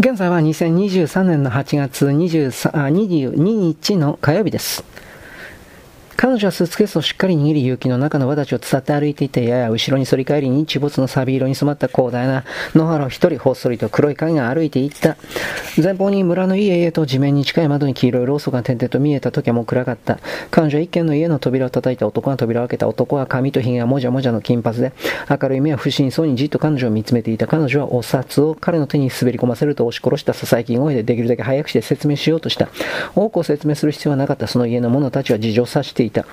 現在は2023年の8月22日の火曜日です。彼女はスーツケースをしっかり握り、雪の中の輪たちを伝って歩いていて、やや後ろに反り返りに、日没のサビ色に染まった広大な野原を一人ほっそりと黒い影が歩いていった。前方に村のいい家と地面に近い窓に黄色いローソが点々と見えた時はもう暗かった。彼女は一軒の家の扉を叩いた男が扉を開けた。男は髪と髭がもじゃもじゃの金髪で、明るい目は不審そうにじっと彼女を見つめていた。彼女はお札を彼の手に滑り込ませると押し殺した囁き声でできるだけ早くして説明しようとした。多くを説明する必要はなかった。その家の者たちは事情を察していた。いた。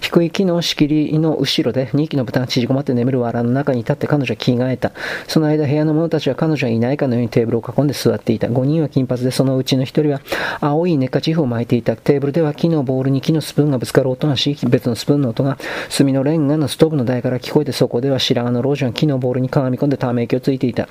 低い木の仕切りの後ろで2匹の豚が縮こまって眠る藁の中に立って彼女は着替えた。その間部屋の者たちは彼女がいないかのようにテーブルを囲んで座っていた。5人は金髪でそのうちの1人は青いネッカチーフを巻いていた。テーブルでは木のボールに木のスプーンがぶつかる音がし、別のスプーンの音が炭のレンガのストーブの台から聞こえてそこでは白髪の老女が木のボールにかがみ込んでため息をついていた。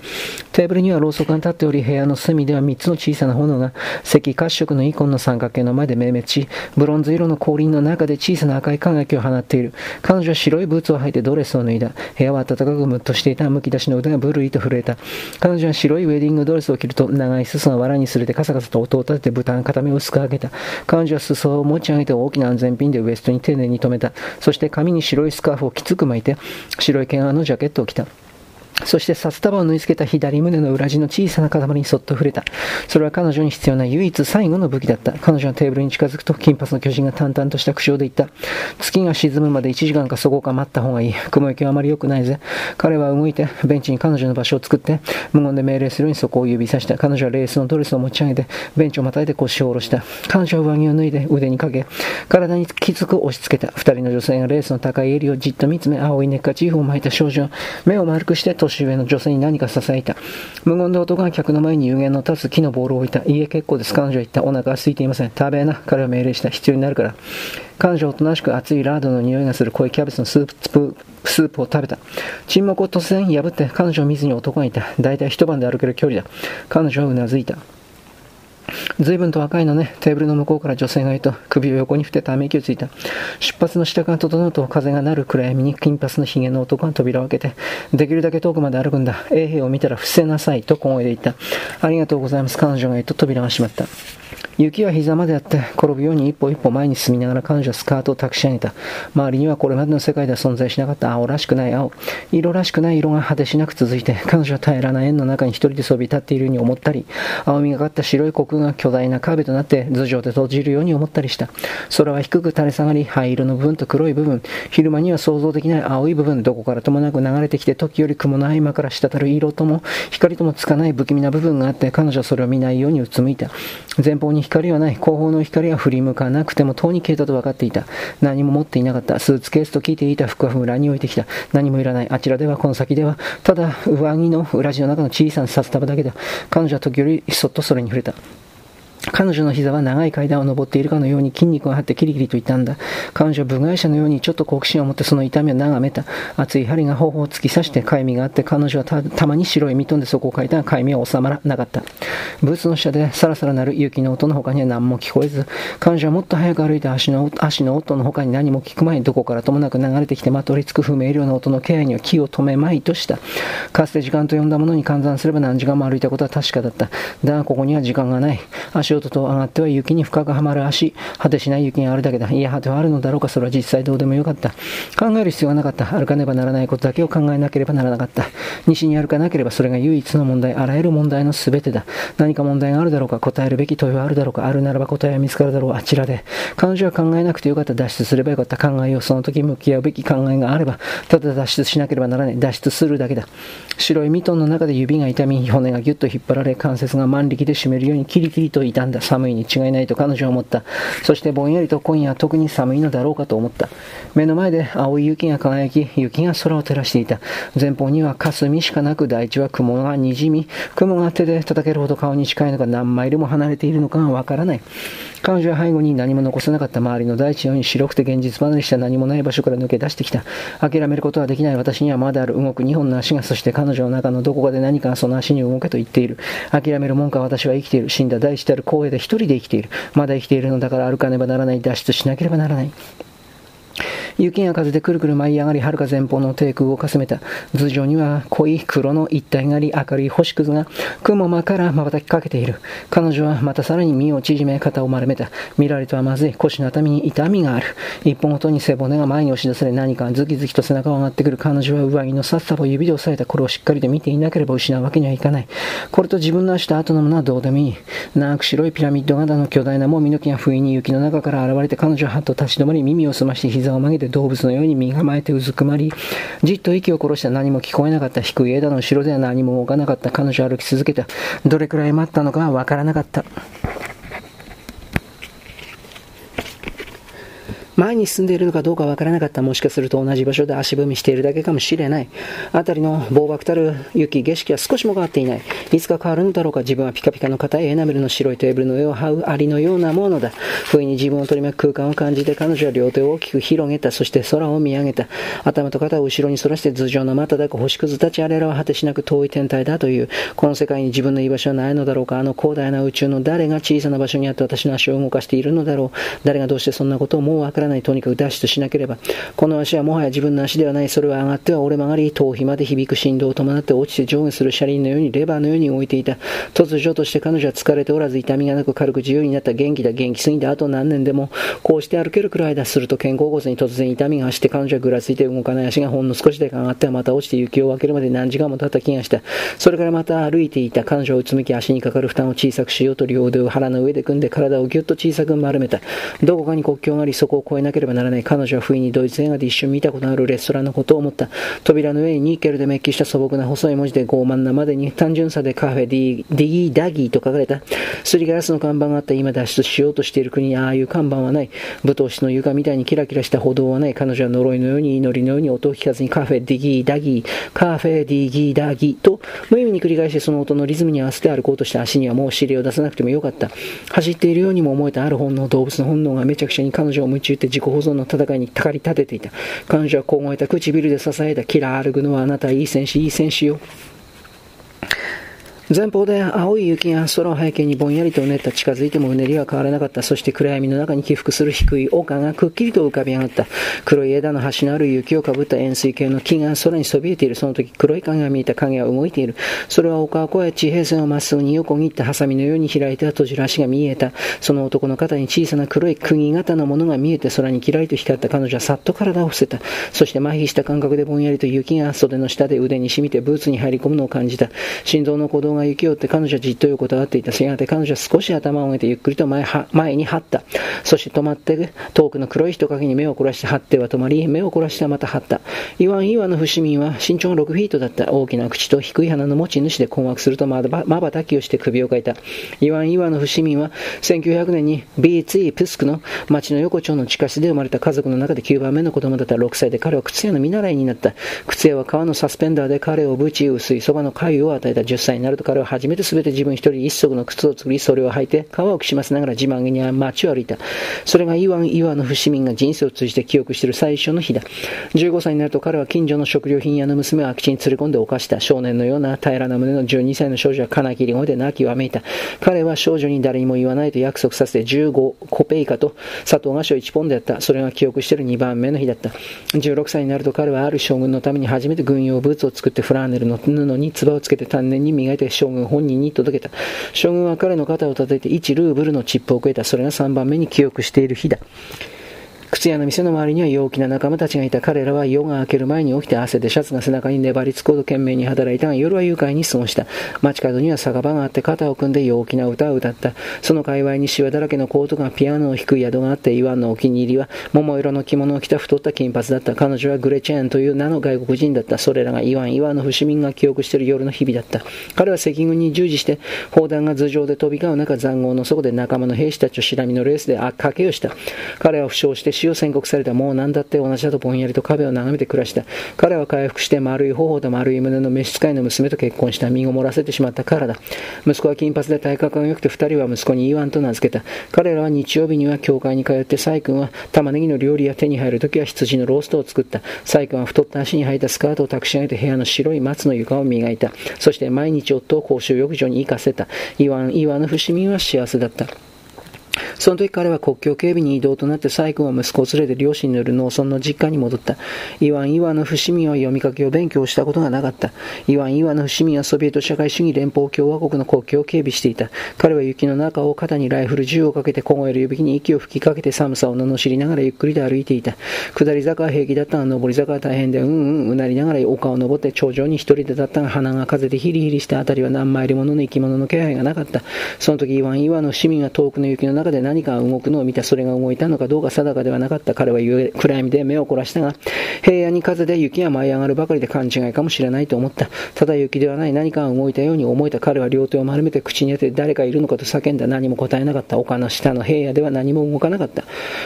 テーブルにはろうそくが立っており、部屋の隅では3つの小さな炎が赤褐色のイコンの三角形の前で明滅し、ブロンズ色の後輪の中で小さな赤い輝きを放っている。彼女は白いブーツを履いてドレスを脱いだ。部屋は暖かくムッとしていた。むき出しの腕がブルリと震えた。彼女は白いウェディングドレスを着ると、長い裾が藁にすれてカサカサと音を立てて豚の片目を薄く上げた。彼女は裾を持ち上げて大きな安全ピンでウエストに丁寧に留めた。そして髪に白いスカーフをきつく巻いて、白い毛皮のジャケットを着た。そして札束を縫い付けた左胸の裏地の小さな塊にそっと触れた。それは彼女に必要な唯一最後の武器だった。彼女のテーブルに近づくと、金髪の巨人が淡々とした口調で言った。月が沈むまで1時間かそこか待った方がいい。雲行きはあまり良くないぜ。彼は動いて、ベンチに彼女の場所を作って、無言で命令するようにそこを指さした。彼女はレースのドレスを持ち上げて、ベンチをまたいで腰を下ろした。彼女は上着を脱いで腕にかけ、体にきつく押し付けた。二人の女性がレースの高い襟をじっと見つめ、青いネッカチーフを巻いた少女、目を丸くして年上の女性に何か囁いた。無言で男が客の前に有限の立つ木のボールを置いた。いいえ、結構です。彼女は言った。お腹は空いていません。食べな。彼は命令した。必要になるから。彼女はおとなしく熱いラードの匂いがする濃いキャベツのスープスープを食べた。沈黙を突然破って彼女を見ずに男がいた。大体一晩で歩ける距離だ。彼女はうなずいた。随分と若いのね。テーブルの向こうから女性がいると、首を横に振ってため息をついた。出発の支度が整うと、風が鳴る暗闇に金髪の髭の男が扉を開けて、できるだけ遠くまで歩くんだ。衛兵を見たら伏せなさいと小声で言った。ありがとうございます。彼女が言うと扉が閉まった。雪は膝まであって、転ぶように一歩一歩前に進みながら彼女はスカートを託し上げた。周りにはこれまでの世界では存在しなかった青らしくない青。色らしくない色が果てしなく続いて、彼女は平らな円の中に一人でそび立っているように思ったり、青みがかった白い黒が巨大な壁となって頭上で閉じるように思ったりした。空は低く垂れ下がり、灰色の部分と黒い部分、昼間には想像できない青い部分、どこからともなく流れてきて、時折雲の合間から滴る色とも、光ともつかない不気味な部分があって、彼女はそれを見ないようにうつむいた。前方に光はない。後方の光は振り向かなくても、とうに消えたと分かっていた。何も持っていなかった。スーツケースと聞いていた服は裏に置いてきた。何もいらない。あちらでは、この先では、ただ上着の裏地の中の小さな札束だけだ。彼女は時折そっとそれに触れた。彼女の膝は長い階段を登っているかのように筋肉が張ってキリキリと痛んだ。彼女は部外者のようにちょっと好奇心を持ってその痛みを眺めた。熱い針が頬を突き刺して痒みがあって彼女はたまに白いミトンでそこをかいたが痒みは収まらなかった。ブーツの下でサラサラ鳴る雪の音の他には何も聞こえず、彼女はもっと早く歩いて足の足の音の他に何も聞く前にどこからともなく流れてきてまとりつく不明瞭な音の気配には気を止めまいとした。かつて時間と呼んだものに換算すれば何時間も歩いたことは確かだった。だがここには時間がない。足足音と上がっては雪に深くはまる足、果てしない雪があるだけだ。いや、果てはあるのだろうか、それは実際どうでもよかった。考える必要はなかった。歩かねばならないことだけを考えなければならなかった。西に歩かなければそれが唯一の問題、あらゆる問題の全てだ。何か問題があるだろうか、答えるべき問いはあるだろうか、あるならば答えは見つかるだろう、あちらで。彼女は考えなくてよかった、脱出すればよかった。考えよう、その時向き合うべき考えがあれば、ただ脱出しなければならない。脱出するだけだ。白いミトンの中で指が痛み、骨がぎゅっと引っ張られ、関節が万力で締めるようにキリキリと痛んだ。寒いに違いないと彼女は思った。そしてぼんやりと今夜は特に寒いのだろうかと思った。目の前で青い雪が輝き、雪が空を照らしていた。前方には霞しかなく大地は雲がにじみ、雲が手で叩けるほど顔に近いのか何マイルも離れているのかがわからない。彼女は背後に何も残さなかった周りの大地のように白くて現実離れした何もない場所から抜け出してきた。諦めることはできない私にはまだある動く2本の足が、そして彼女の中のどこかで何かがその足に動けと言っている。諦めるもんか私は生きている。死んだ大地である荒野で一人で生きている。まだ生きているのだから歩かねばならない。脱出しなければならない。雪が風でくるくる舞い上がり、遥か前方の低空をかすめた。頭上には濃い黒の一体があり、明るい星屑が雲間から瞬きかけている。彼女はまたさらに身を縮め、肩を丸めた。見られてはまずい。腰の頭に痛みがある。一本ごとに背骨が前に押し出され、何かズキズキと背中を上がってくる。彼女は上着のさっさを指で押さえた。これをしっかりと見ていなければ失うわけにはいかない。これと自分の足と後のものはどうでもいい。長く白いピラミッド型の巨大なもみの木が不意に雪の中から現れて彼女ははっと立ち止まり耳を澄まして膝を曲げて動物のように身構えてうずくまり、じっと息を殺した何も聞こえなかった低い枝の後ろでは何も動かなかった彼女は歩き続けた。どれくらい待ったのかはわからなかった。前に進んでいるのかどうかわからなかった。もしかすると同じ場所で足踏みしているだけかもしれない。辺りの暴漠たる雪、景色は少しも変わっていない。いつか変わるのだろうか。自分はピカピカの硬いエナメルの白いテーブルの上を這うアリのようなものだ。不意に自分を取り巻く空間を感じて彼女は両手を大きく広げた。そして空を見上げた。頭と肩を後ろに反らして頭上の瞬く星屑たちあれらは果てしなく遠い天体だという。この世界に自分の居場所はないのだろうか。あの広大な宇宙の誰が小さな場所にあって私の足を動かしているのだろう。誰がどうしてそんなことをもうわからない。とにかく脱出しなければ。この足はもはや自分の足ではない。それは上がっては折れ曲がり、頭皮まで響く振動を伴って落ちて上下する車輪のようにレバーのように動いていた。突如として彼女は疲れておらず痛みがなく軽く自由になった元気だ。元気すぎてあと何年でも、こうして歩けるくらいだ。すると肩甲骨に突然痛みが走って彼女はぐらついて動かない足がほんの少しだけ上がってはまた落ちて雪を分けるまで何時間も経った気がした。それからまた歩いていた。彼女はうつむき足にかかる負担を小さくしようと両腕を腹の上で組んで体をぎゅっと小さく丸めた。どこかに国境がありそこを越えなければならない。彼女は不意にドイツ映画で一瞬見たことのあるレストランのことを思った。扉の上にニーケルでメッキした素朴な細い文字で傲慢なまでに単純さでカフェディディギーダギーと書かれた。すりガラスの看板があった今脱出しようとしている国にああいう看板はない。舞踏士の床みたいにキラキラした歩道はない。彼女は呪いのように祈りのように音を聞かずにカフェディギーダギー、カフェディギーダギーと無意味に繰り返してその音のリズムに合わせて歩こうとした足にはもう尻を出さなくてもよかった。走っているようにも思えたある本能、動物の本能がめちゃくちゃに彼女を夢中て自己保存の戦いにたかり立てていた。彼女は凍えた唇で支えたキラー歩くのはあなたいい戦士、いい戦士よ。前方で青い雪が空を背景にぼんやりとうねった近づいてもうねりは変わらなかった。そして暗闇の中に起伏する低い丘がくっきりと浮かび上がった。黒い枝の端のある雪をかぶった円錐形の木が空にそびえている。その時黒い影が見えた影は動いている。それは丘を越え地平線をまっすぐに横切ったハサミのように開いた閉じる足が見えた。その男の肩に小さな黒い釘型のものが見えて空にキラリと光った彼女はさっと体を伏せた。そして麻痺した感覚でぼんやりと雪が袖の下で腕に染みてブーツに入り込むのを感じた。心臓の鼓動が雪を追って彼女はじっと横たわっていた。やがて彼女は少し頭を上げてゆっくりと前前に這った。そして止まって遠くの黒い人影に目を凝らして這っては止まり、目を凝らしてはまた這った。イワン・イワンの伏見は身長が6フィートだった。大きな口と低い鼻の持ち主で困惑するとまばたきをして首をかいた。イワン・イワンの伏見は1900年にビーツイ・プスクの町の横丁の地下室で生まれた家族の中で9番目の子供だった6歳で彼は靴屋の見習いになった。靴屋は革のサスペンダーで彼をぶち薄いそばの粥を与えた10歳になると彼は初めて全て自分一人一足の靴を作り、それを履いて、皮をくしませながら自慢げに街を歩いた。それがイワン・イワの伏民が人生を通じて記憶している最初の日だ。15歳になると彼は近所の食料品屋の娘を空き地に連れ込んで犯した少年のような平らな胸の12歳の少女は金切り声で泣きわめいた。彼は少女に誰にも言わないと約束させて15コペイカと砂糖菓子を1ポンドやった。それが記憶している2番目の日だった。16歳になると彼はある将軍のために初めて軍用ブーツを作ってフラーネルの布に唾をつけて丹念に磨いて将軍本人に届けた。将軍は彼の肩を叩いて1ルーブルのチップをくれた。それが3番目に記憶している日だ。靴屋の店の周りには陽気な仲間たちがいた彼らは夜が明ける前に起きて汗でシャツが背中に粘りつこうと懸命に働いたが夜は愉快に過ごした。街角には酒場があって肩を組んで陽気な歌を歌った。その界隈にシワだらけのコートがピアノを弾く宿があってイワンのお気に入りは桃色の着物を着た太った金髪だった。彼女はグレチェーンという名の外国人だった。それらがイワン、イワンの不死民が記憶している夜の日々だった。彼は赤軍に従事して砲弾が頭上で飛び交う中塹壕の底で仲間の兵士たちをしらみのレースで賭けをした。彼は負傷して死を宣告された。もう何だって同じだとぼんやりと壁を眺めて暮らした。彼は回復して丸い頬と丸い胸の召使いの娘と結婚した。身ごもらせてしまったからだ。息子は金髪で体格が良くて二人は息子にイワンと名付けた。彼らは日曜日には教会に通ってサイ君は玉ねぎの料理や手に入るときは羊のローストを作った。サイ君は太った足に履いたスカートを託し上げて部屋の白い松の床を磨いた。そして毎日夫を公衆浴場に行かせた。イワン、イワンの伏見は幸せだった。その時彼は国境警備に移動となって細君は息子を連れて両親のいる農村の実家に戻った。イワン・イワの伏見は読み書きを勉強したことがなかった。イワン・イワの伏見はソビエト社会主義連邦共和国の国境を警備していた。彼は雪の中を肩にライフル銃をかけて凍える指に息を吹きかけて寒さを罵りながらゆっくりと歩いていた。下り坂は平気だったが、上り坂は大変で、うんうんうなりながら丘を登って頂上に一人で立ったが、鼻が風でヒリヒリした辺りは何マイルものの生き物の気配がなかった。その時、イワン・イワの市民は遠くの雪の中で何かが動くのを見た。それが動いたのかどうか定かではなかった。彼は暗闇で目を凝らしたが、平野に風で雪が舞い上がるばかりで勘違いかもしれないと思った。ただ雪ではない何かが動いたように思えた。彼は両手を丸めて口に当て誰かいるのかと叫んだ。何も答えなかった。丘の下の平野では何も動かなかった。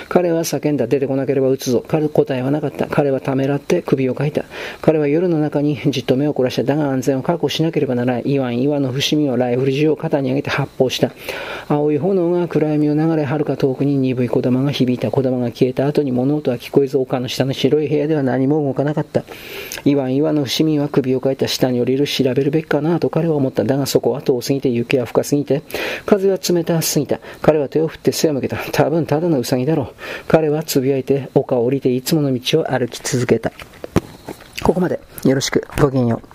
彼は叫んだ。出てこなければ撃つぞ。彼答えはなかった。彼はためらって首をかいた。彼は夜の中にじっと目を凝らした。だが安全を確保しなければならない。イワン、イワンの伏見をライフル銃を肩に上げて発砲した。青い炎が暗闇を流れ、はるか遠くに鈍い木霊が響いた。木霊が消えた後に物音は聞こえず、丘の下の白い部屋では何も動かなかった。イワン、イワンの伏見は首をかいた。下に降りる調べるべきかなと彼は思った。だがそこは遠すぎて雪は深すぎて、風は冷たすぎた。彼は手を振って背を向けた。多分ただのウサギだろう。彼はつぶやいて丘を降りていつもの道を歩き続けた。ここまでよろしく。ごきげんよう。